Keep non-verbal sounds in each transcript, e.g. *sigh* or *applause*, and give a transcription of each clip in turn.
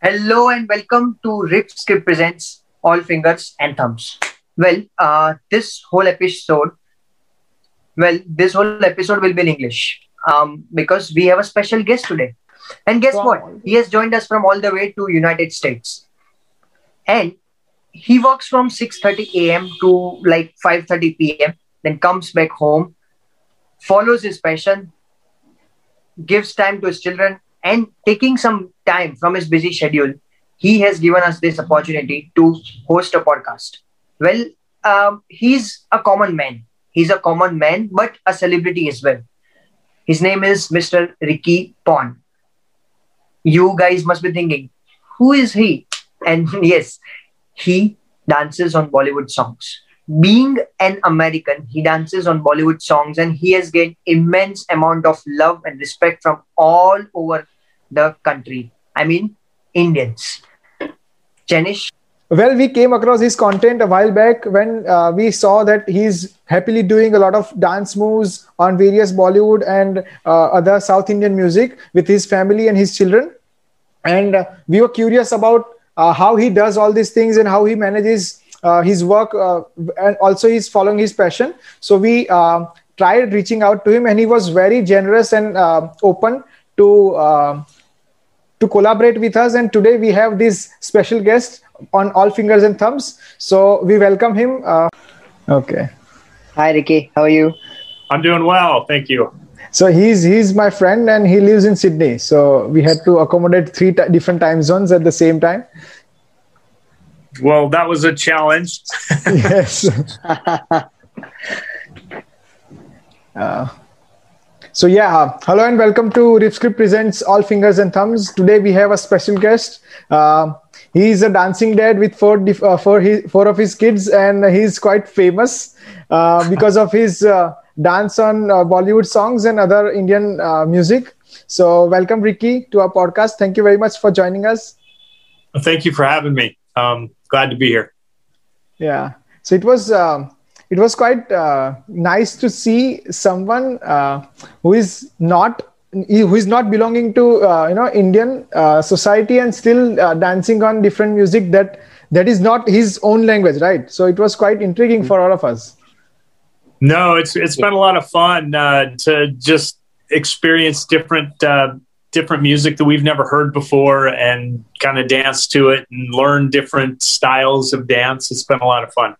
Hello and welcome to RiffScript Presents All Fingers and Thumbs. Well, uh, this whole episode, well, this whole episode will be in English um, because we have a special guest today. And guess Wow. what? He has joined us from all the way to United States, and he works from 6:30 a.m. to like 5:30 p.m. Then comes back home, follows his passion, gives time to his children, and taking some time from his busy schedule, he has given us this opportunity to host a podcast. Well, um, he's a common man. He's a common man, but a celebrity as well. His name is Mr. Ricky Pond. You guys must be thinking, who is he? And *laughs* yes, he dances on Bollywood songs. Being an American, he dances on Bollywood songs and he has gained immense amount of love and respect from all over the country. I mean, Indians. Jainish, Well, we came across his content a while back when uh, we saw that he's happily doing a lot of dance moves on various Bollywood and uh, other South Indian music with his family and his children. And uh, we were curious about uh, how he does all these things and how he manages uh, his work uh, and also he's following his passion. So we uh, tried reaching out to him and he was very generous and uh, open to. To collaborate with us. And today we have this special guest on All Fingers and Thumbs. So we welcome him. Uh, okay. hi Ricky, how are you? I'm doing well, thank you. So he's he's my friend and he lives in Sydney. So we had to accommodate three ti different time zones at the same time. Well, that was a challenge. *laughs* yes. *laughs* *laughs* Uh, so yeah, hello and welcome to RiffScript presents All Fingers and Thumbs. Today we have a special guest. Uh, he's a dancing dad with four dif- uh, four, his, four of his kids, and he's quite famous uh, because of his uh, dance on uh, Bollywood songs and other Indian uh, music. So welcome, Ricky, to our podcast. Thank you very much for joining us. Thank you for having me. Um, glad to be here. Yeah. So it was um, it was quite uh, nice to see someone uh, who is not who is not belonging to uh, you know Indian uh, society and still uh, dancing on different music that that is not his own language, right? So it was quite intriguing for all of us. No, it's it's been a lot of fun uh, to just experience different different music that we've never heard before and kind of dance to it and learn different styles of dance. It's been a lot of fun.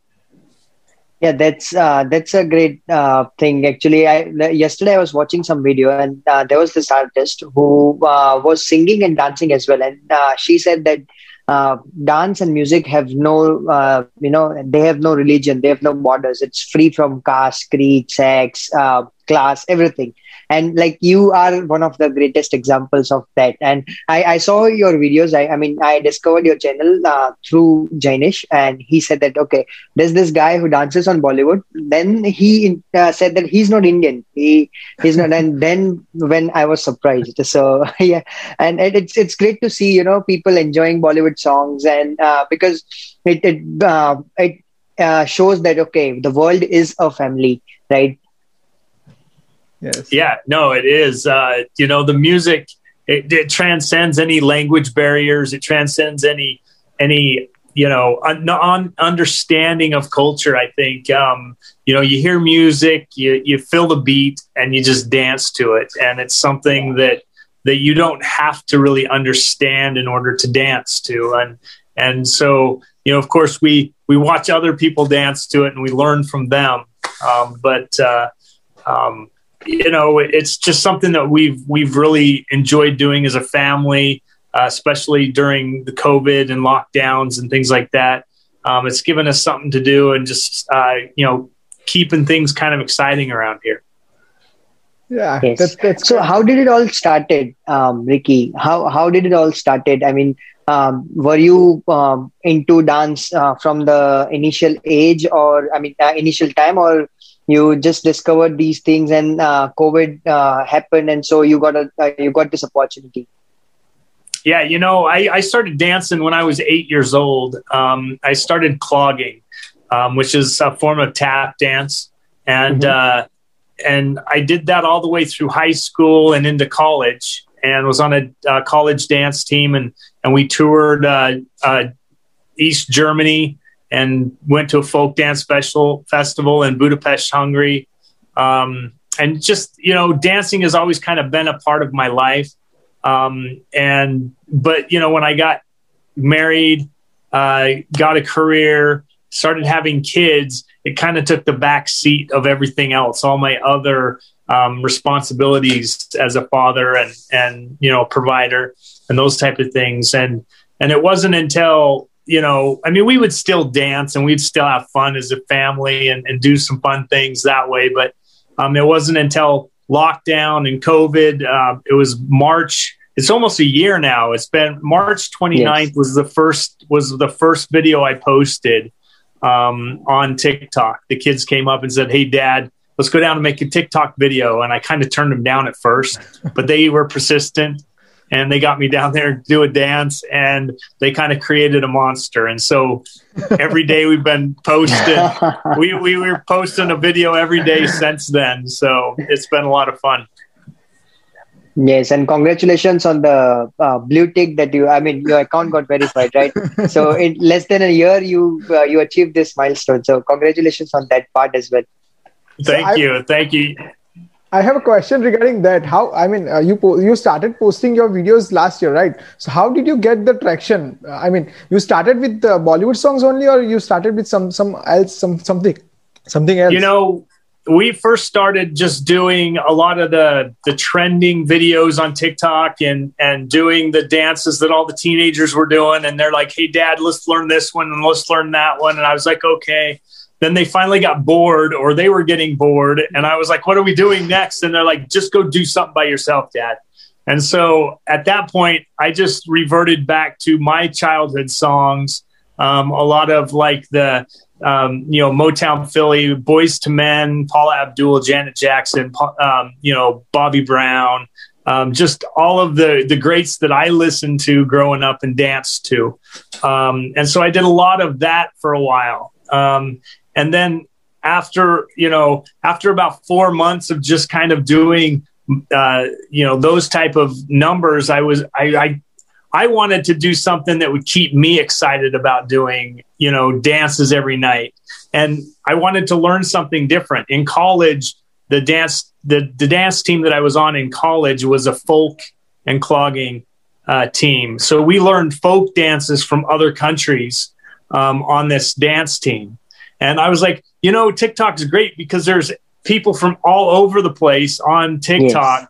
Yeah, that's uh, that's a great uh, thing. Actually, I yesterday I was watching some video and uh, there was this artist who uh, was singing and dancing as well, and uh, she said that uh, dance and music have no, you know, they have no religion, they have no borders. It's free from caste, creed, sex, class, everything. And like you are one of the greatest examples of that. And I, I saw your videos. I, I mean, I discovered your channel uh, through Jainish, and he said that okay, there's this guy who dances on Bollywood. Then he uh, said that he's not Indian. He he's not. And then when I was surprised, so *laughs* yeah, and it, it's it's great to see you know people enjoying Bollywood songs, and uh, because it it uh, it uh, shows that okay, the world is a family, right? Yes. Yeah, no, it is. Uh, you know, the music it, it transcends any language barriers. It transcends any any you know un- un- understanding of culture. I think um, you know you hear music, you you feel the beat, and you just dance to it, and it's something that that you don't have to really understand in order to dance to, and and so you know, of course, we we watch other people dance to it, and we learn from them. Um, but uh, um, you know, it's just something that we've we've really enjoyed doing as a family, uh, especially during the COVID and lockdowns and things like that. Um, it's given us something to do and just uh, you know keeping things kind of exciting around here. Yeah. Yes. That, that's So how did it all started, um, Ricky? How how did it all started? I mean, um, were you um, into dance uh, from the initial age, or I mean, uh, initial time, or you just discovered these things and uh, COVID uh, happened, and so you got a uh, you got this opportunity? Yeah, you know, I, I started dancing when I was eight years old. Um, I started clogging, um, which is a form of tap dance, and uh, and I did that all the way through high school and into college. and was on a, a college dance team, and and we toured uh, uh, East Germany and went to a folk dance special festival in Budapest, Hungary. Um, and just you know, dancing has always kind of been a part of my life. Um, and but you know, when I got married, uh, got a career, started having kids, it kind of took the back seat of everything else. All my other um, responsibilities as a father and and you know provider and those type of things. And and it wasn't until you know, I mean, we would still dance and we'd still have fun as a family and, and do some fun things that way. But um, it wasn't until lockdown and COVID. Uh, it was March. It's almost a year now. It's been March 29th yes. was the first was the first video I posted um, on TikTok. The kids came up and said, "Hey, Dad, let's go down and make a TikTok video." And I kind of turned them down at first, but they were persistent and they got me down there to do a dance and they kind of created a monster. And so *laughs* every day we've been posting we, we were posting a video every day since then so it's been a lot of fun. Yes and congratulations on the uh, blue tick that you i mean your account got verified right? *laughs* So in less than a year you uh, you achieved this milestone. So congratulations on that part as well. Thank so you. I, thank you I have a question regarding that. How I mean, uh, you po- you started posting your videos last year, right? So how did you get the traction? Uh, I mean, you started with the Bollywood songs only, or you started with some some else, some something, something else? You know, we first started just doing a lot of the the trending videos on TikTok and and doing the dances that all the teenagers were doing, and they're like, "Hey, Dad, let's learn this one and let's learn that one," and I was like, "Okay." Then they finally got bored or they were getting bored and i was like what are we doing next? And they're like just go do something by yourself dad. And so at that point i just reverted back to my childhood songs um, a lot of like the um, you know motown philly Boyz II Men paula abdul janet jackson um, you know bobby brown um, just all of the the greats that I listened to growing up and danced to, um, and so I did a lot of that for a while. Um, and then after, you know, after about four months of just kind of doing, uh, you know, those type of numbers, I was, I, I, I wanted to do something that would keep me excited about doing, you know, dances every night. And I wanted to learn something different. In college, the dance the, the dance team that I was on in college was a folk and clogging uh, team. So we learned folk dances from other countries um, on this dance team. And I was like, you know, TikTok is great because there's people from all over the place on TikTok. Yes.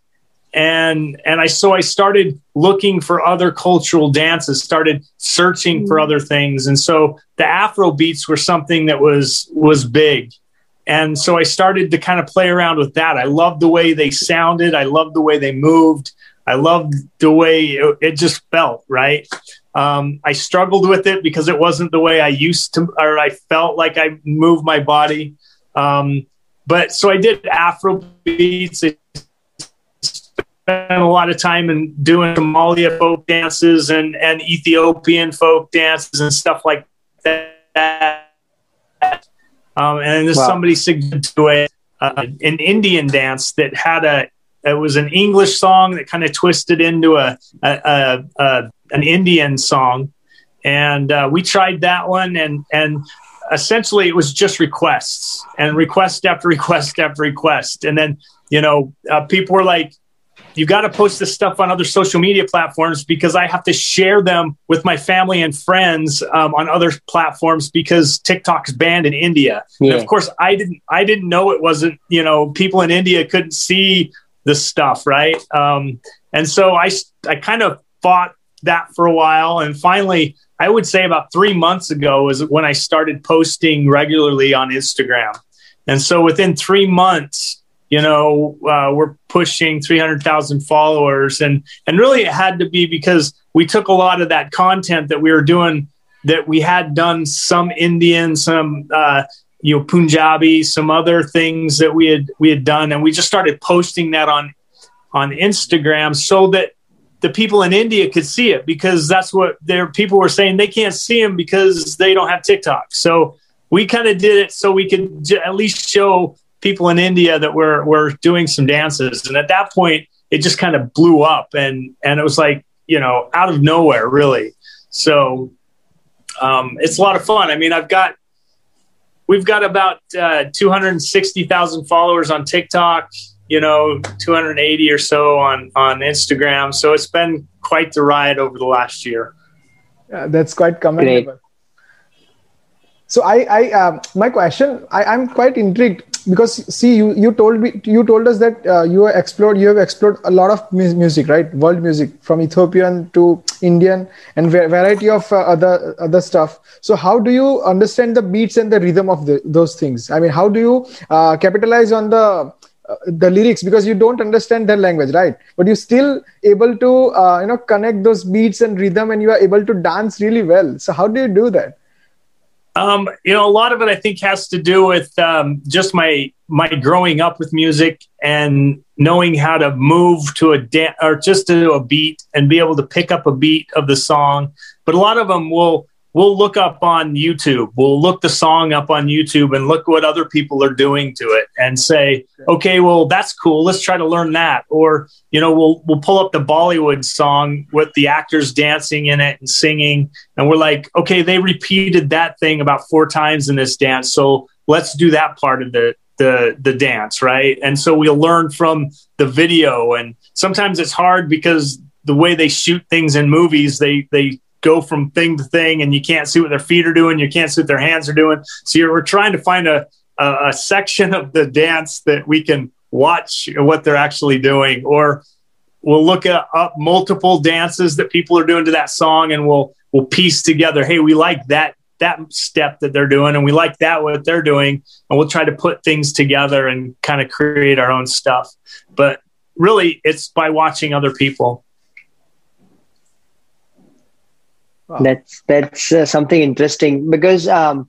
And and I so I started looking for other cultural dances, started searching for mm. other things. And so the Afro beats were something that was was big. And so I started to kind of play around with that. I loved the way they sounded. I loved the way they moved. I loved the way it, it just felt, right? Um, I struggled with it because it wasn't the way I used to, or I felt like I moved my body. Um, but so I did Afro beats. I spent a lot of time in doing Somalia folk dances and, and Ethiopian folk dances and stuff like that. Um, and then wow. somebody suggested to it uh, an Indian dance that had a it was an English song that kind of twisted into a, a, a, a an Indian song, and uh, we tried that one, and and essentially it was just requests and request after *laughs* request after request, and then you know uh, people were like, "You got to post this stuff on other social media platforms because I have to share them with my family and friends um, on other platforms because TikTok's banned in India." Yeah. And of course, I didn't I didn't know it wasn't you know people in India couldn't see this stuff, right? Um, and so I I kind of fought that for a while. And finally, I would say about three months ago is when I started posting regularly on Instagram. And so within three months, you know, uh, we're pushing 300,000 followers. And, and really it had to be because we took a lot of that content that we were doing that we had done some Indian, some, uh, you know, Punjabi, some other things that we had, we had done. And we just started posting that on, on Instagram so that the people in India could see it because that's what their people were saying. They can't see them because they don't have TikTok. So we kind of did it so we could j- at least show people in India that we're we're doing some dances. And at that point, it just kind of blew up and and it was like you know out of nowhere really so um, it's a lot of fun i mean i've got we've got about uh, 260000 followers on tiktok you know 280 or so on on instagram. So it's been quite the ride over the last year. Yeah, that's quite commendable. Great. so i i um, my question I, i'm quite intrigued because see you you told me you told us that uh, you explored you have explored a lot of music right? World music from ethiopian to indian and variety of uh, other other stuff. So how do you understand the beats and the rhythm of the, those things? I mean how do you uh, capitalize on the uh, the lyrics? Because you don't understand their language right? But you're still able to uh, you know connect those beats and rhythm and you are able to dance really well. So how do you do that um, you know, a lot of it I think has to do with um, just my my growing up with music and knowing how to move to a dance or just to a beat and be able to pick up a beat of the song. But a lot of them will we'll look up on YouTube. We'll look the song up on YouTube and look what other people are doing to it and say, okay, well, that's cool. Let's try to learn that. Or, you know, we'll, we'll pull up the Bollywood song with the actors dancing in it and singing. And we're like, okay, they repeated that thing about four times in this dance. So let's do that part of the, the, the dance. Right. And so we'll learn from the video. And sometimes it's hard because the way they shoot things in movies, they, they, go from thing to thing and you can't see what their feet are doing you can't see what their hands are doing. So we're trying to find a, a, a section of the dance that we can watch what they're actually doing. Or we'll look at, up multiple dances that people are doing to that song and we'll we'll piece together hey we like that that step that they're doing and we like that what they're doing. And we'll try to put things together and kind of create our own stuff. But really it's by watching other people Wow. That's that's uh, something interesting because um,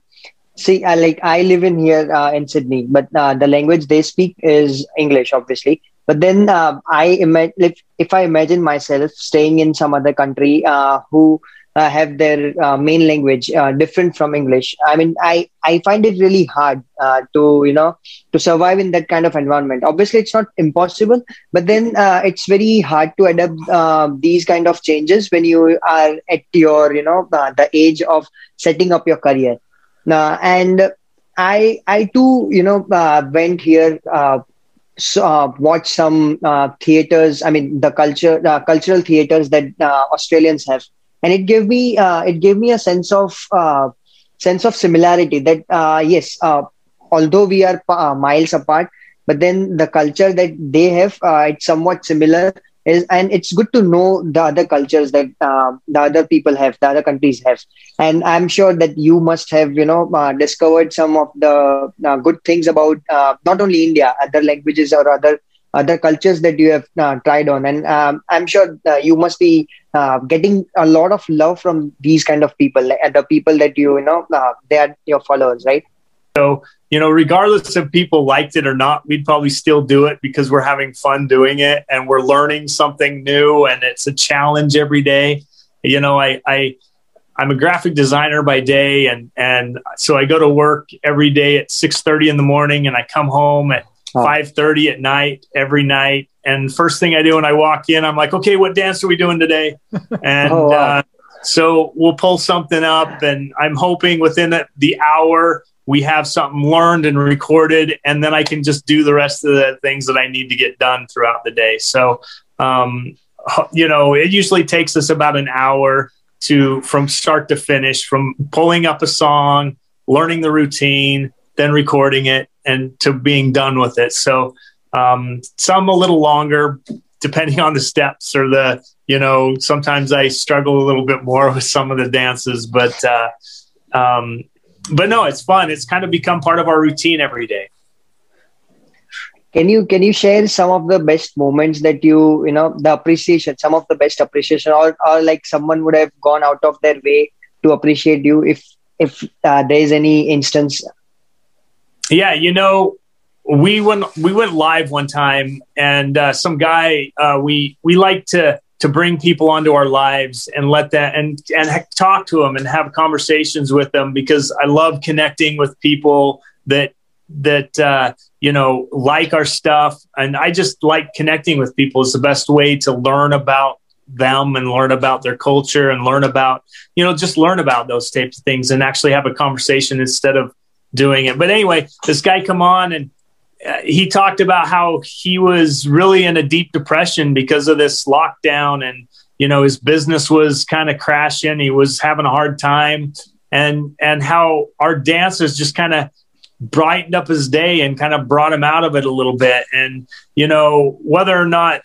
see, I like I live in here uh, in Sydney, but uh, the language they speak is English, obviously. But then uh, I imagine if, if I imagine myself staying in some other country uh, who uh, have their uh, main language uh, different from English. I mean, I, I find it really hard uh, to, you know, to survive in that kind of environment. Obviously, it's not impossible, but then uh, it's very hard to adapt uh, these kind of changes when you are at your, you know, the age of setting up your career. and I, I too, you know, went here so, uh, watch some uh, theaters. I mean, the culture, uh, cultural theaters that Australians have and it gave me uh, it gave me a sense of uh, sense of similarity that uh, yes uh, although we are uh, miles apart but then the culture that they have uh, it's somewhat similar. Is, and it's good to know the other cultures that the other people have the other countries have. And i'm sure that you must have you know discovered some of the good things about not only india other languages or other other cultures that you have uh, tried on. And um, i'm sure uh, you must be uh, getting a lot of love from these kind of people like, the people that you, you know uh, they are your followers right? So you know regardless if people liked it or not we'd probably still do it because we're having fun doing it and we're learning something new and it's a challenge every day. You know i i I'm a graphic designer by day and and so I go to work every day at 6:30 in the morning and I come home at oh. 5.30 at night every night and first thing i do when i walk in i'm like okay what dance are we doing today *laughs* and oh, wow. uh, so we'll pull something up and i'm hoping within the hour we have something learned and recorded and then i can just do the rest of the things that i need to get done throughout the day so um, you know it usually takes us about an hour to from start to finish from pulling up a song learning the routine then recording it and to being done with it. So um, some a little longer, depending on the steps or the you know. Sometimes I struggle a little bit more *laughs* with some of the dances, but uh, um, but no, it's fun. It's kind of become part of our routine every day. Can you can you share some of the best moments that you you know the appreciation, some of the best appreciation, or or like someone would have gone out of their way to appreciate you if if uh, there is any instance yeah, you know, we went we went live one time, and uh, some guy uh, we we like to to bring people onto our lives and let that and and talk to them and have conversations with them because I love connecting with people that that uh, you know, like our stuff. And I just like connecting with people. It's the best way to learn about them and learn about their culture and learn about, you know, just learn about those types of things and actually have a conversation instead of doing it. But anyway, this guy come on and uh, he talked about how he was really in a deep depression because of this lockdown and you know his business was kind of crashing he was having a hard time and and how our dancers just kind of brightened up his day and kind of brought him out of it a little bit and you know whether or not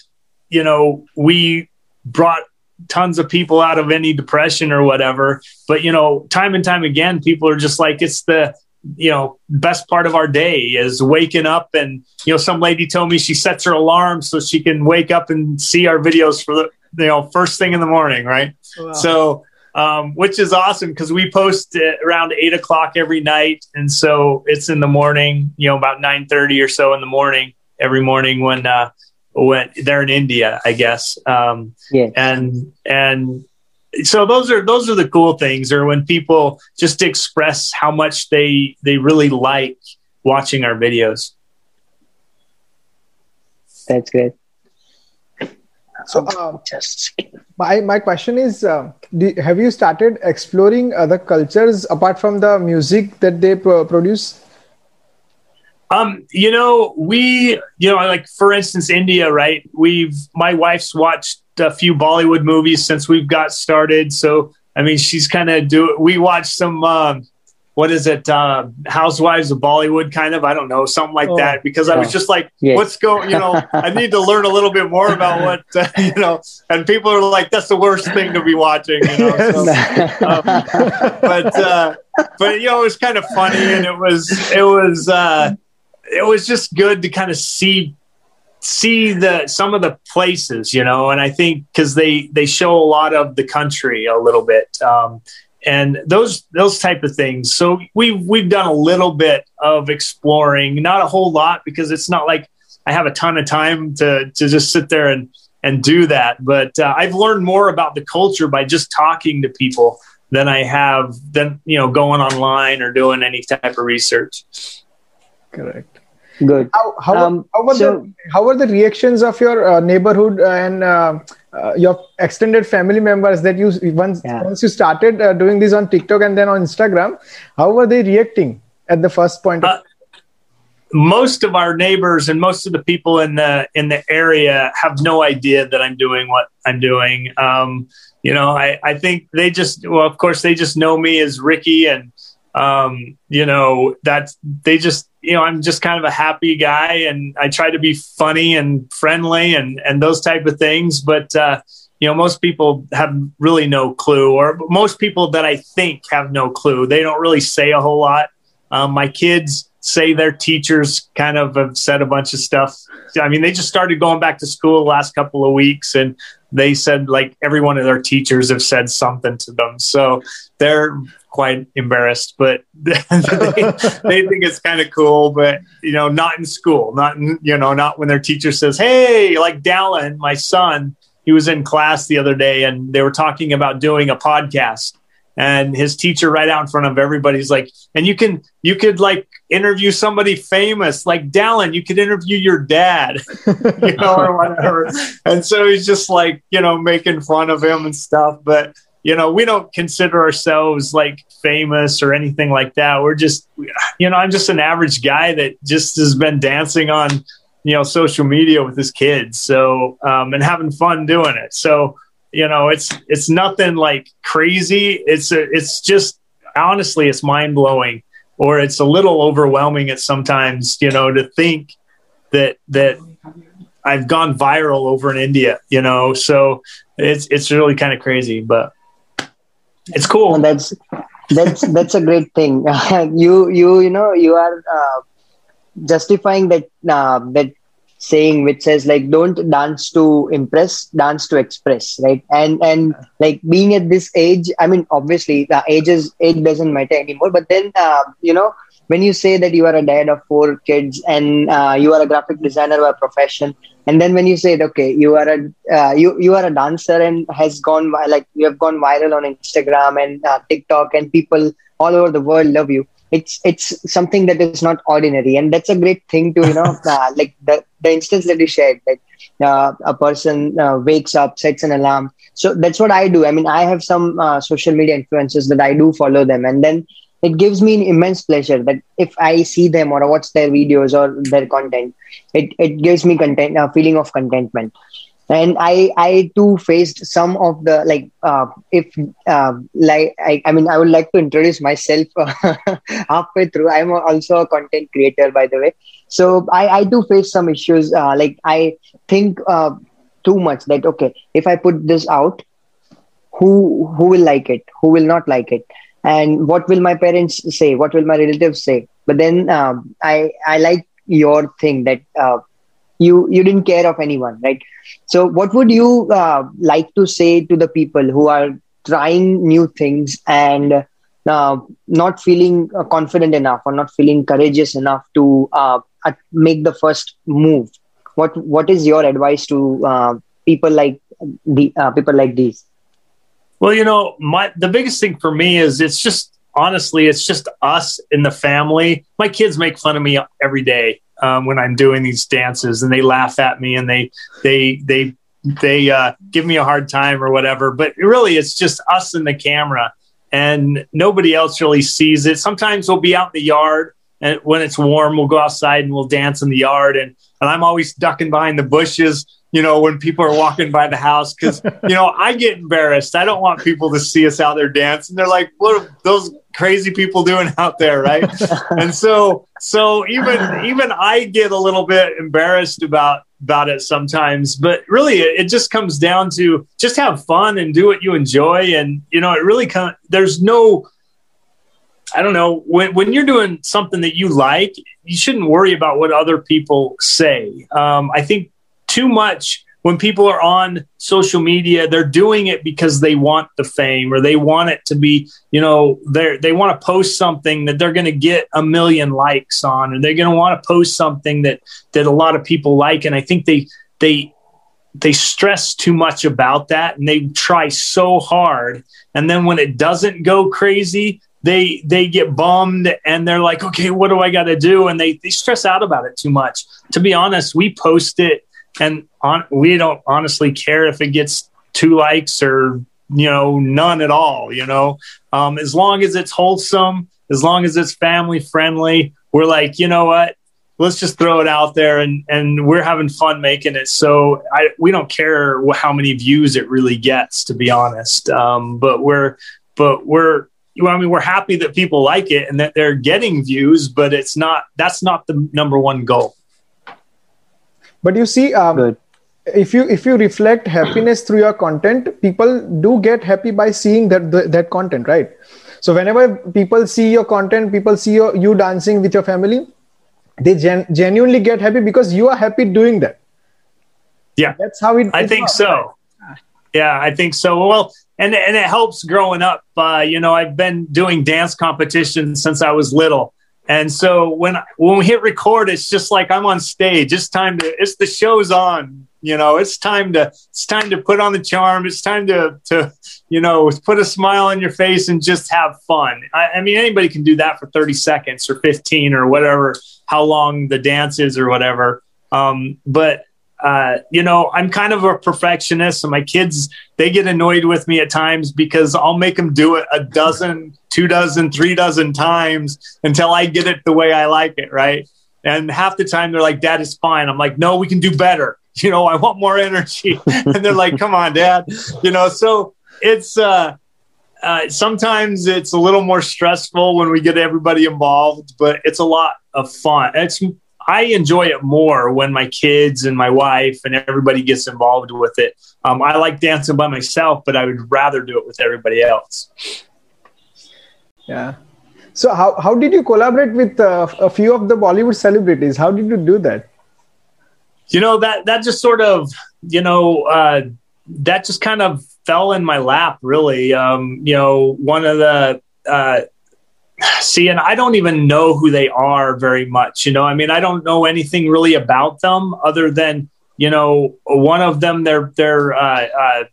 you know we brought tons of people out of any depression or whatever but you know time and time again people are just like it's the you know best part of our day is waking up and you know some lady told me she sets her alarm so she can wake up and see our videos for the you know first thing in the morning right wow. so um, which is awesome because we post around eight o'clock every night, and so it's in the morning, you know, about nine thirty or so in the morning every morning when uh, when they're in India, I guess. Um, yeah. And and so those are those are the cool things, or when people just express how much they they really like watching our videos. That's good. So, um, just my my question is, uh, do, have you started exploring other cultures apart from the music that they pro- produce? Um, you know, we, you know, like for instance, India, right? We've my wife's watched a few Bollywood movies since we've got started. So, I mean, she's kind of do. We watched some. Um, what is it? Uh, Housewives of Bollywood, kind of. I don't know, something like oh, that. Because. I was just like, yeah. what's going? You know, I need to learn a little bit more about what uh, *laughs* you know. And people are like, that's the worst thing to be watching. You know, so, um, but uh, but you know, it was kind of funny, and it was it was uh, it was just good to kind of see see the some of the places you know and i think because they they show a lot of the country a little bit um, and those those type of things. So we've we've done a little bit of exploring, not a whole lot because it's not like I have a ton of time to to just sit there and and do that. But uh, I've learned more about the culture by just talking to people than I have than you know going online or doing any type of research. Correct. Good. How how, um, how were so, the how were the reactions of your uh, neighborhood and uh, uh, your extended family members that you once yeah. once you started uh, doing this on TikTok and then on Instagram, how were they reacting at the first point? Of- uh, most of our neighbors and most of the people in the in the area have no idea that I'm doing what I'm doing. Um, you know, I, I think they just well, of course, they just know me as Ricky, and um, you know that they just you know i'm just kind of a happy guy and i try to be funny and friendly and and those type of things. But uh, you know most people have really no clue or most people that i think have no clue. They don't really say a whole lot. Um, my kids say their teachers kind of have said a bunch of stuff. I mean they just started going back to school the last couple of weeks and they said like every one of their teachers have said something to them. So they're quite embarrassed, but *laughs* they, they think it's kind of cool, but you know, not in school, not in, you know, not when their teacher says, Hey, like Dallin, my son, he was in class the other day and they were talking about doing a podcast and his teacher right out in front of everybody's like, and you can, you could like interview somebody famous, like Dallin, you could interview your dad, *laughs* you know, or whatever. And so he's just like, you know, making fun of him and stuff. But you know, we don't consider ourselves like famous or anything like that. We're just, you know, I'm just an average guy that just has been dancing on, you know, social media with his kids. So, um, and having fun doing it. So, you know, it's, it's nothing like crazy. It's, a, it's just, honestly, it's mind blowing or it's a little overwhelming at sometimes, you know, to think that, that I've gone viral over in India, you know, so it's, it's really kind of crazy, but it's cool. And that's that's that's a great thing. *laughs* you you you know you are uh, justifying that uh, that saying which says like don't dance to impress dance to express right and and like being at this age i mean obviously the age is age doesn't matter anymore but then uh, you know when you say that you are a dad of four kids and uh, you are a graphic designer by profession and then when you say okay you are a uh, you you are a dancer and has gone like you have gone viral on instagram and uh, tiktok and people all over the world love you it's it's something that is not ordinary. And that's a great thing to you know *laughs* uh, like the the instance that you shared that uh, a person uh, wakes up sets an alarm. So that's what i do. I mean i have some uh, social media influencers that i do follow them. And then it gives me an immense pleasure that if i see them or watch their videos or their content it, it gives me content a feeling of contentment. And i i too faced some of the like uh, if uh, like I, I mean i would like to introduce myself *laughs* halfway through. I'm also a content creator by the way. So i i do face some issues uh, like i think uh, too much that okay if i put this out who who will like it? Who will not like it and what will my parents say? What will my relatives say? But then um, i i like your thing that uh, you you didn't care of anyone right? So what would you uh, like to say to the people who are trying new things and uh, not feeling uh, confident enough or not feeling courageous enough to uh, make the first move? What what is your advice to uh, people like the people like these well you know my the biggest thing for me is it's just honestly it's just us in the family my kids make fun of me every day um, when I'm doing these dances, and they laugh at me and they they they they uh, give me a hard time or whatever. But really, it's just us and the camera, and nobody else really sees it. Sometimes we'll be out in the yard, and when it's warm, we'll go outside and we'll dance in the yard, and and I'm always ducking behind the bushes. You know, when people are walking by the house, because you know I get embarrassed. I don't want people to see us out there dancing. They're like, "What are those crazy people doing out there? Right? *laughs* And so so even even i get a little bit embarrassed about about it sometimes. But really it, it just comes down to just have fun and do what you enjoy. And you know it really kind of there's no i don't know when, when you're doing something that you like you shouldn't worry about what other people say. Um, i think too much when people are on social media, they're doing it because they want the fame or they want it to be, you know, they they want to post something that they're going to get a million likes on, or they're going to want to post something that that a lot of people like. And I think they they they stress too much about that, and they try so hard, and then when it doesn't go crazy, they they get bummed and they're like, okay, what do I got to do? And they they stress out about it too much. To be honest, we post it and on, we don't honestly care if it gets two likes or you know none at all you know? Um, as long as it's wholesome as long as it's family friendly we're like you know what? Let's just throw it out there and and we're having fun making it. So I, we don't care how many views it really gets to be honest. Um, but we're but we're I mean, we're happy that people like it and that they're getting views, but it's not, that's not the number one goal. But you see, um, if you if you reflect happiness through your content, people do get happy by seeing that that content, right? So whenever people see your content, people see your, you dancing with your family, they gen- genuinely get happy because you are happy doing that. Yeah, that's how it. I think so. Yeah, I think so. Well, and and it helps growing up. Uh, you know, I've been doing dance competitions since I was little, and so when when we hit record, it's just like I'm on stage. It's time to. It's the show's on. You know, it's time to. It's time to put on the charm. It's time to to you know put a smile on your face and just have fun. I, I mean, anybody can do that for 30 seconds or 15 or whatever, how long the dance is or whatever. Um, but uh, you know, I'm kind of a perfectionist, and my kids they get annoyed with me at times because I'll make them do it a dozen, two dozen, three dozen times until I get it the way I like it, right? And half the time they're like, "Dad, it's fine." I'm like, "No, we can do better." *laughs* You know, I want more energy, *laughs* and they're like, "Come on, Dad." You know, so it's uh, uh, sometimes it's a little more stressful when we get everybody involved, but it's a lot of fun. It's I enjoy it more when my kids and my wife and everybody gets involved with it. Um, I like dancing by myself, but I would rather do it with everybody else. Yeah. So how, how did you collaborate with uh, a few of the Bollywood celebrities? How did you do that? You know that that just sort of you know uh, that just kind of fell in my lap. Really, um, you know, one of the uh, see and i don't even know who they are very much you know i mean i don't know anything really about them other than you know one of them they're they're uh, uh,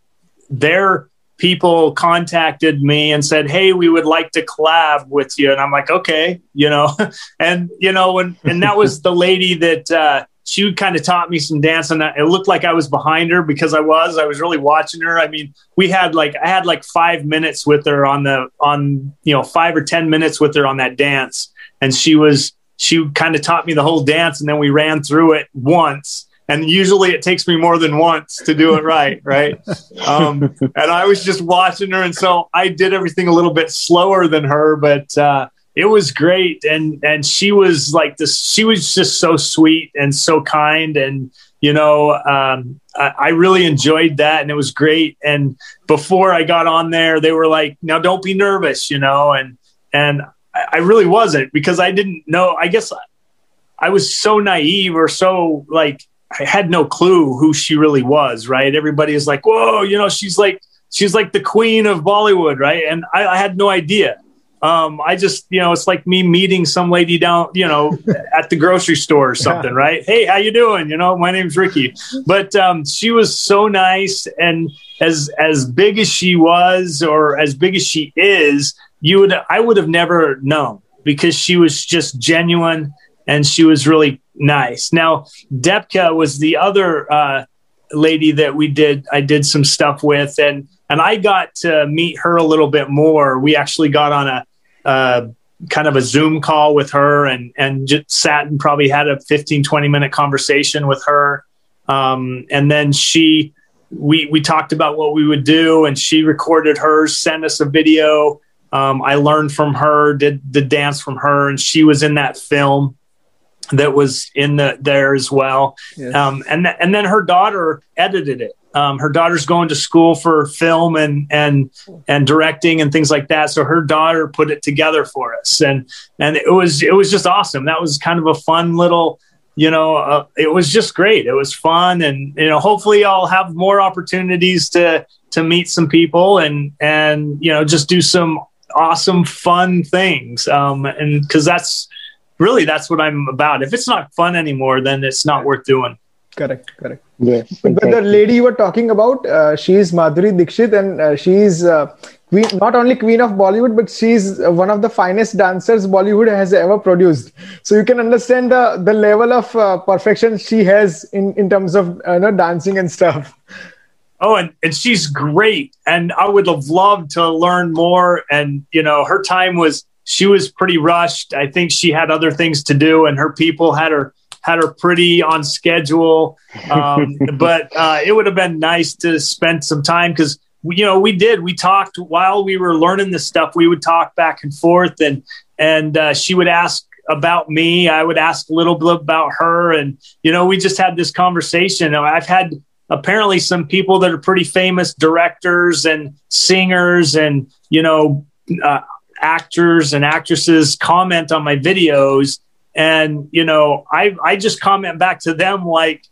they're people contacted me and said, "Hey, we would like to collab with you," and I'm like, "Okay," you know, *laughs* and you know, and and that was the lady that uh, she kind of taught me some dance, and it looked like I was behind her because I was. I was really watching her. I mean, we had like I had like five minutes with her on the on you know five or ten minutes with her on that dance, and she was she kind of taught me the whole dance, and then we ran through it once and usually it takes me more than once to do it right right? Um, and i was just watching her and so i did everything a little bit slower than her but uh, it was great. And and she was like this she was just so sweet and so kind. And you know um, I, I, really enjoyed that and it was great. And before i got on there they were like now don't be nervous you know? And and I really wasn't because I didn't know. I guess I was so naive or so like I had no clue who she really was, right? Everybody is like, whoa, you know, she's like, she's like the queen of Bollywood, right? And I, I had no idea. Um, I just, you know, it's like me meeting some lady down, you know, *laughs* at the grocery store or something, right? Hey, how you doing? You know, my name's Ricky. But um, she was so nice, and as as big as she was, or as big as she is, you would I would have never known because she was just genuine and she was really nice. Now, Depka was the other uh, lady that we did. I did some stuff with, and and I got to meet her a little bit more. We actually got on a uh, kind of a Zoom call with her, and and just sat and probably had a 15, 20 minute conversation with her. Um, and then she, we we talked about what we would do, and she recorded hers, sent us a video. Um, I learned from her, did the dance from her, and she was in that film that was in the there as well. Yes. Um, and th- and then her daughter edited it. Um, her daughter's going to school for film and and and directing and things like that. So her daughter put it together for us, and and it was it was just awesome. That was kind of a fun little, you know, uh, it was just great. It was fun, and you know, hopefully I'll have more opportunities to to meet some people and and you know just do some awesome fun things. Um, and because that's really that's what I'm about. If it's not fun anymore, then it's not worth doing. Correct, correct. Yes. But, but the lady you were talking about, uh, she's Madhuri Dixit, and uh, she's uh, queen, not only queen of Bollywood, but she's one of the finest dancers Bollywood has ever produced. So you can understand the the level of uh, perfection she has in in terms of uh, you know, dancing and stuff. Oh, and, and she's great. And I would have loved to learn more. And, you know, her time was she was pretty rushed. I think she had other things to do, and her people had her had her pretty on schedule. Um, *laughs* but uh, it would have been nice to spend some time because you know we did we talked while we were learning this stuff. We would talk back and forth, and and uh, she would ask about me. I would ask a little bit about her, and you know we just had this conversation. I've had apparently some people that are pretty famous directors and singers and you know uh, actors and actresses comment on my videos. And you know i i just comment back to them like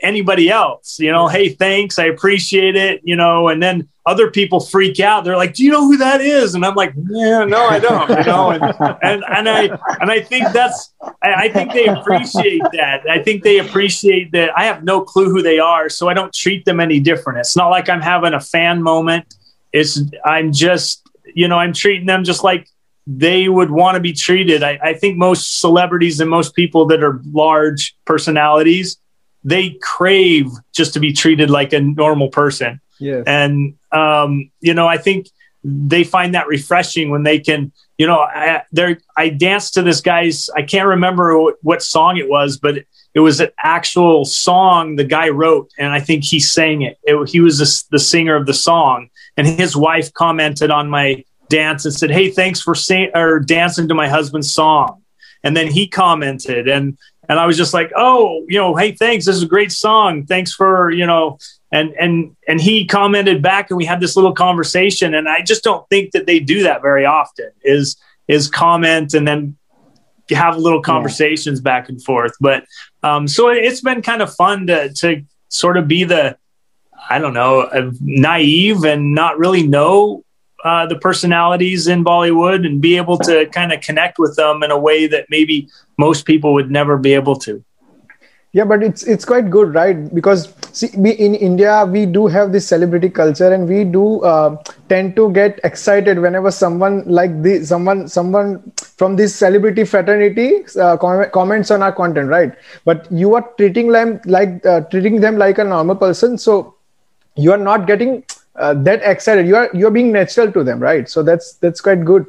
anybody else you know hey thanks i appreciate it you know. And then other people freak out. They're like do you know who that is? And i'm like yeah no i don't you know. And and, and i and i think that's I, I think they appreciate that. I think they appreciate that i have no clue who they are so i don't treat them any different. It's not like i'm having a fan moment. It's i'm just you know, I'm treating them just like they would want to be treated. I, I, think most celebrities and most people that are large personalities, they crave just to be treated like a normal person. Yes. And, um, you know, I think they find that refreshing when they can, you know, I, there, I danced to this guy's, I can't remember what, what song it was, but it, it was an actual song the guy wrote. And I think he sang it. it he was the, the singer of the song and his wife commented on my dance and said, "Hey, thanks for sing- or dancing to my husband's song." And then he commented, and and I was just like, "Oh, you know, hey, thanks. This is a great song. Thanks for you know." And and and he commented back, and we had this little conversation. And I just don't think that they do that very often. Is is comment and then have little conversations yeah. back and forth. But um, so it's been kind of fun to to sort of be the I don't know, naive and not really know uh, the personalities in Bollywood and be able to kind of connect with them in a way that maybe most people would never be able to. yeah but it's it's quite good right because see we in india we do have this celebrity culture and we do uh, tend to get excited whenever someone like this someone someone from this celebrity fraternity uh, com- comments on our content right but you are treating them like uh, treating them like a normal person so you are not getting uh, that excited. You are you're being natural to them right? So that's that's quite good.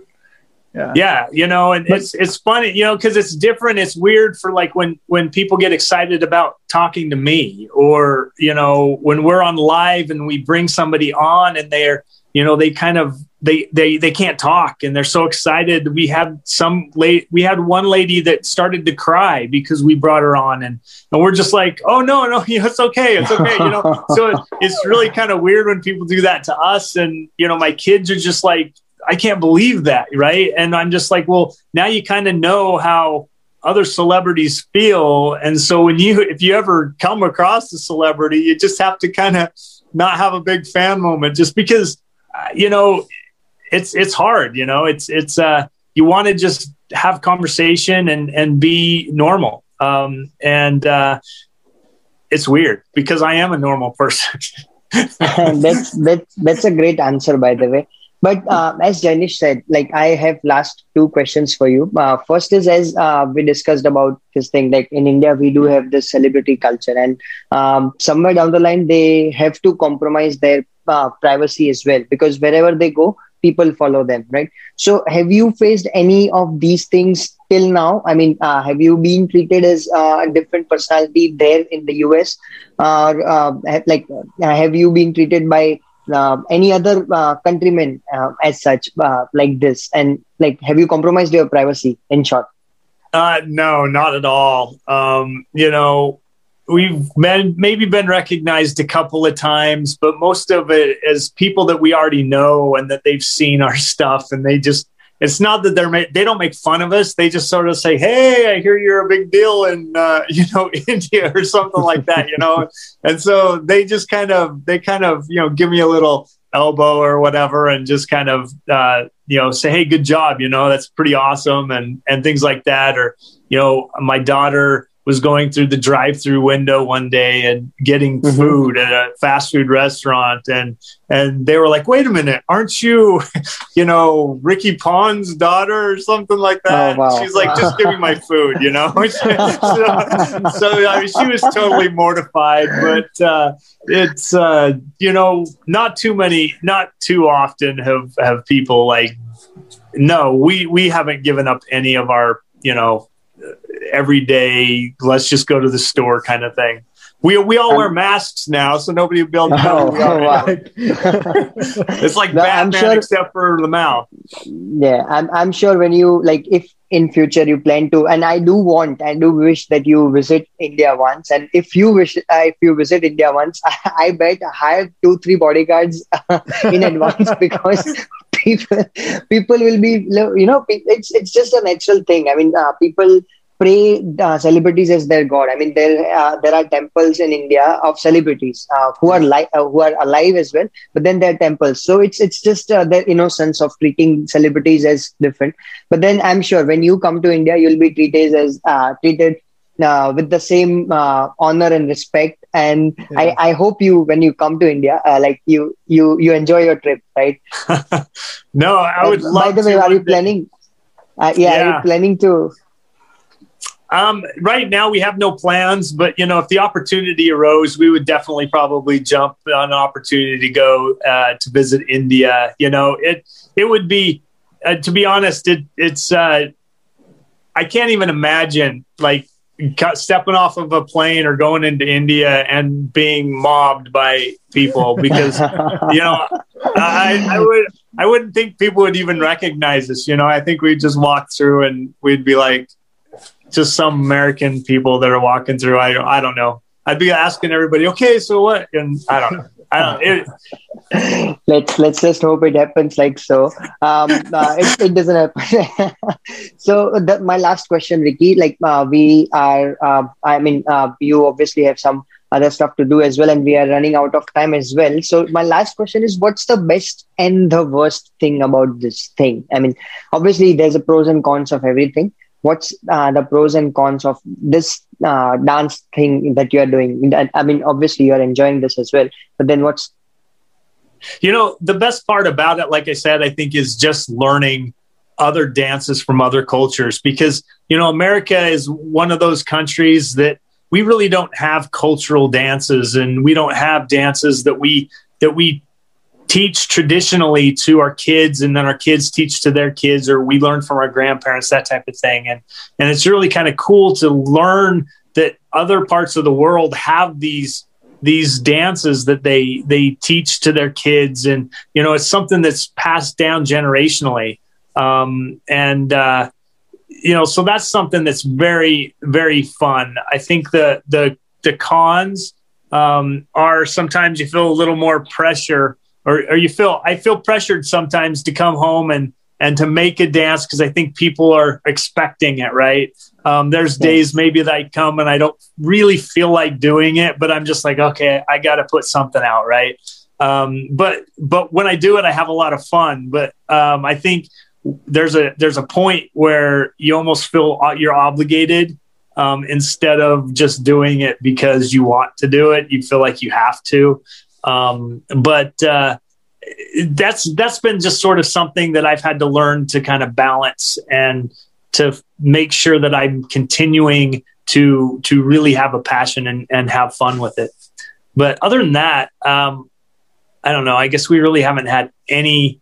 Yeah. yeah you know and it's it's funny you know because it's different. It's weird for like when when people get excited about talking to me or you know when we're on live and we bring somebody on and they're you know they kind of they they they can't talk and they're so excited. We had some late we had one lady that started to cry because we brought her on and and we're just like oh no no *laughs* it's okay it's okay you know? *laughs* So it's really kind of weird when people do that to us and you know my kids are just like I can't believe that, right? And I'm just like, well, now you kind of know how other celebrities feel, and so when you, if you ever come across a celebrity, you just have to kind of not have a big fan moment, just because, uh, you know, it's it's hard, you know, it's it's uh, you want to just have conversation and and be normal, um, and uh, it's weird because I am a normal person. *laughs* that's that's that's a great answer, by the way. But uh, as Jainish said, like I have last two questions for you. Uh, first is as uh, we discussed about this thing, like in India we do have this celebrity culture, and um, somewhere down the line they have to compromise their uh, privacy as well because wherever they go, people follow them, right? So have you faced any of these things till now? I mean, uh, have you been treated as uh, a different personality there in the US, or like have you been treated by uh, any other uh, countrymen uh, as such uh, like this and like have you compromised your privacy in short uh, no not at all um, you know we've been maybe been recognized a couple of times but most of it is people that we already know and that they've seen our *laughs* stuff and they just it's not that they're they don't make fun of us. They just sort of say, "Hey, I hear you're a big deal in uh, *laughs* you know *laughs* India or something like that," you know. and so they just kind of they kind of you know give me a little elbow or whatever, and just kind of uh, you know say, "Hey, good job," you know, that's pretty awesome, and and things like that. Or you know, my daughter was going through the drive-through window one day and getting mm-hmm. food at a fast food restaurant and and they were like wait a minute aren't you *laughs* you know ricky pond's daughter or something like that oh, wow. she's like just give me my food you know *laughs* so, so I mean, she was totally mortified but uh, it's uh, you know not too many not too often have have people like no we we haven't given up any of our you know every day, let's just go to the store kind of thing. We, we all wear masks now, so nobody will be able to know. Oh, wow. *laughs* it's like no, Batman, sure, except for the mouth. Yeah, I'm, I'm sure when you like, if in future you plan to, and I do want, I do wish that you visit India once. And if you wish, uh, if you visit India once, I, *laughs* I bet hire two, three bodyguards in advance *laughs* because people, people will be, you know, it's it's just a natural thing. I mean, uh, people pray uh, celebrities as their god. I mean, there uh, there are temples in India of celebrities uh, who are li- uh, who are alive as well, but then there are temples. So it's it's just uh, their innocence of treating celebrities as different. But then I'm sure when you come to India, you'll be treated as uh, treated. with the same honor and respect, and yeah. I, I hope you when you come to India, like you you you enjoy your trip, right? *laughs* no, I would. By the way, are you planning? yeah, yeah, are you planning to um, right now, we have no plans, but you know, if the opportunity arose, we would definitely probably jump on an opportunity to go uh, to visit India. You know, it it would be, uh, to be honest, it it's uh, I can't even imagine like stepping off of a plane or going into India and being mobbed by people *laughs* because you know I, I would I wouldn't think people would even recognize us. You know, I think we'd just walk through and we'd be like just some American people that are walking through. I I don't know. I'd be asking everybody, okay, so what? And I don't know. It, *laughs* let's let's just hope it happens like so. Um, *laughs* uh, it, it doesn't happen. *laughs* so the, my last question, Ricky. Like uh, we are. Uh, I mean, uh, you obviously have some other stuff to do as well, and we are running out of time as well. So my last question is, what's the best and the worst thing about this thing? I mean, obviously there's a pros and cons of everything what's uh, the pros and cons of this uh, dance thing that you are doing i mean obviously you're enjoying this as well but then what's you know the best part about it like i said i think is just learning other dances from other cultures because you know america is one of those countries that we really don't have cultural dances and we don't have dances that we that we teach traditionally to our kids and then our kids teach to their kids or we learn from our grandparents that type of thing. And and it's really kind of cool to learn that other parts of the world have these these dances that they they teach to their kids. And you know it's something that's passed down generationally. Um, and uh, you know so that's something that's very very fun. I think the the the cons um, are sometimes you feel a little more pressure or, or you feel I feel pressured sometimes to come home and and to make a dance because I think people are expecting it, right? Um, there's days maybe that I come and I don't really feel like doing it, but I'm just like, okay, I got to put something out, right? Um, but but when I do it, I have a lot of fun. But um, I think there's a there's a point where you almost feel uh, you're obligated um, instead of just doing it because you want to do it. You feel like you have to. Um, but uh, that's that's been just sort of something that I've had to learn to kind of balance and to make sure that I'm continuing to to really have a passion and, and have fun with it. But other than that, um, I don't know. I guess we really haven't had any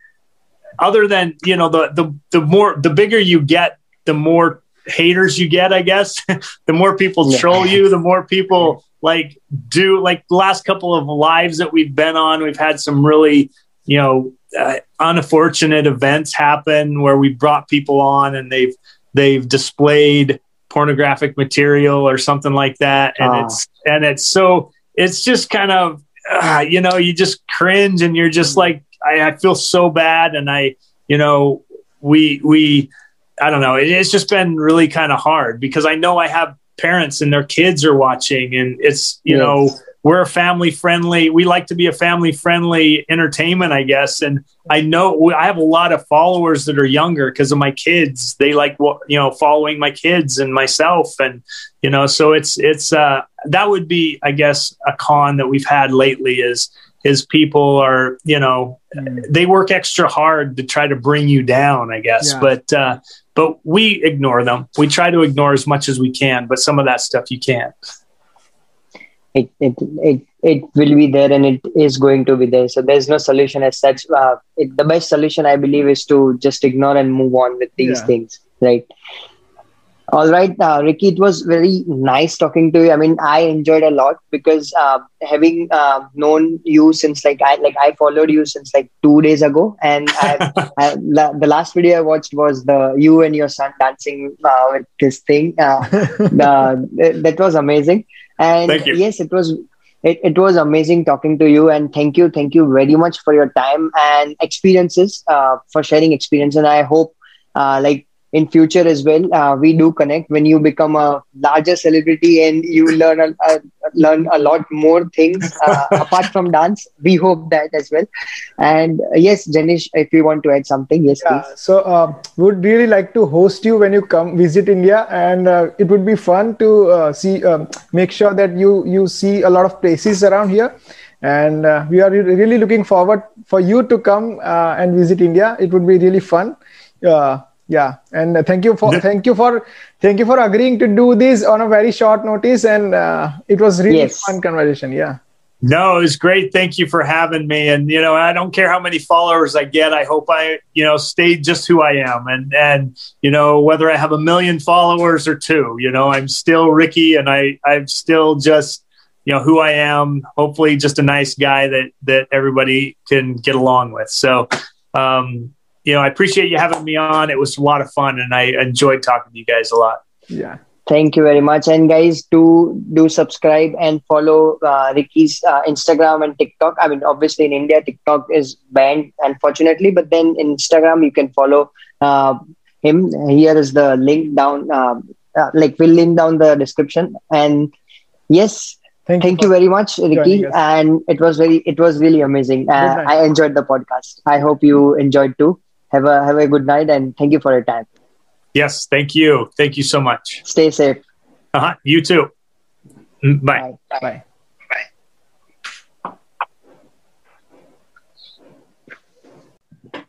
other than you know the the the more the bigger you get, the more haters you get. I guess *laughs* the more people troll you, the more people *laughs* like do like the last couple of lives that we've been on we've had some really you know uh, unfortunate events happen where we brought people on and they've they've displayed pornographic material or something like that. And ah. it's and it's so it's just kind of uh, you know you just cringe and you're just like I, I feel so bad. And i you know we we i don't know. It, it's just been really kind of hard because i know i have parents and their kids are watching and it's you yes. know we're a family friendly we like to be a family friendly entertainment i guess and i know i have a lot of followers that are younger because of my kids they like you know following my kids and myself and you know so it's it's uh that would be i guess a con that we've had lately is is people are you know mm. they work extra hard to try to bring you down i guess yeah. but uh but we ignore them. We try to ignore as much as we can, but some of that stuff you can't. It, it, it, it will be there and it is going to be there. So there's no solution as such. Uh, it, the best solution, I believe, is to just ignore and move on with these yeah. things, right? All right, uh, Ricky, it was very nice talking to you. I mean, I enjoyed a lot because uh, having uh, known you since like I like I followed you since like two days ago, and I, *laughs* I, la- the last video I watched was the you and your son dancing uh, with this thing. Uh, *laughs* the, that was amazing, and yes, it was it, it was amazing talking to you. And thank you thank you very much for your time and experiences uh, for sharing experience. And i hope uh, like in future as well uh, we do connect. When you become a larger celebrity and you learn a, a learn a lot more things uh, *laughs* apart from dance we hope that as well. And uh, yes jainish if you want to add something yes yeah, please. so uh, would really like to host you when you come visit india. And uh, it would be fun to uh, see um, make sure that you you see a lot of places around here. And uh, we are really looking forward for you to come and visit india. It would be really fun yeah. And thank you for thank you for thank you for agreeing to do this on a very short notice. And uh, it was really yes. fun conversation. Yeah. No it was great. Thank you for having me. And you know i don't care how many followers i get. I hope i you know stay just who i am. And and you know whether i have a million followers or two you know i'm still ricky and i i'm still just you know who i am. Hopefully just a nice guy that that everybody can get along with. So um you know, I appreciate you having me on. It was a lot of fun, and I enjoyed talking to you guys a lot. Yeah. Thank you very much, and guys, do do subscribe and follow uh, Ricky's uh, Instagram and TikTok. I mean, obviously in India, TikTok is banned, unfortunately, but then in Instagram you can follow uh, him. Here is the link down. Um, uh, like we'll link down the description. And yes, Thank, Thank you, you very much, Ricky. And it was very, it was really amazing. Uh, I enjoyed the podcast. I hope you enjoyed too have a have a good night and thank you for your time Yes, thank you. Thank you so much. Stay safe. Uh-huh. You too. Mm, Bye. Bye. Bye.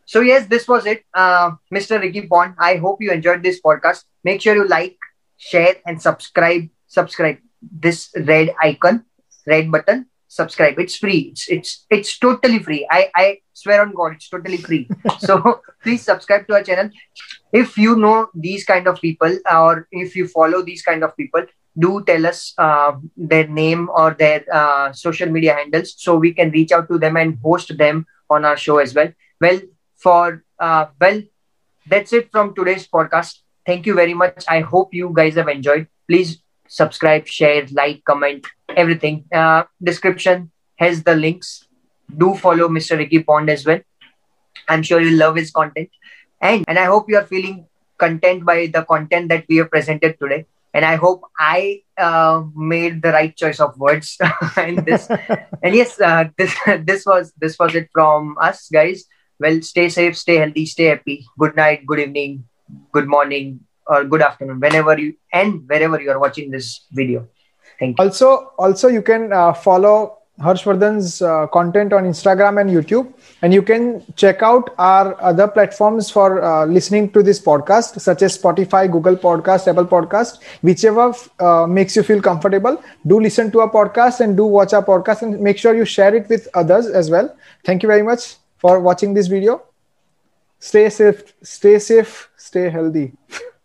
So yes, this was it, uh, Mr. Ricky Pond. I hope you enjoyed this podcast. Make sure you like, share, and subscribe. Subscribe this red icon, red button. Subscribe. It's free. It's it's it's totally free. I I swear on God, it's totally free. *laughs* so *laughs* please subscribe to our channel. If you know these kind of people, or if you follow these kind of people, do tell us uh, their name or their uh, social media handles so we can reach out to them and host them on our show as well. Well, for uh, well that's it from today's podcast thank you very much i hope you guys have enjoyed please subscribe share like comment everything. Uh, description has the links. Do follow mr ricky pond as well. I'm sure you love his content. And and i hope you are feeling content by the content that we have presented today. And i hope i uh, made the right choice of words *laughs* in this. *laughs* And yes uh, this *laughs* this was this was it from us guys. Well stay safe stay healthy stay happy. Good night good evening good morning or good afternoon whenever you and wherever you are watching this video thank you Also, also you can uh, follow Harshverdhan's uh, content on Instagram and YouTube, and you can check out our other platforms for uh, listening to this podcast, such as Spotify, Google Podcast, Apple Podcast, whichever uh, makes you feel comfortable. Do listen to our podcast and do watch our podcast, and make sure you share it with others as well. Thank you very much for watching this video. Stay safe, stay safe, stay healthy. *laughs*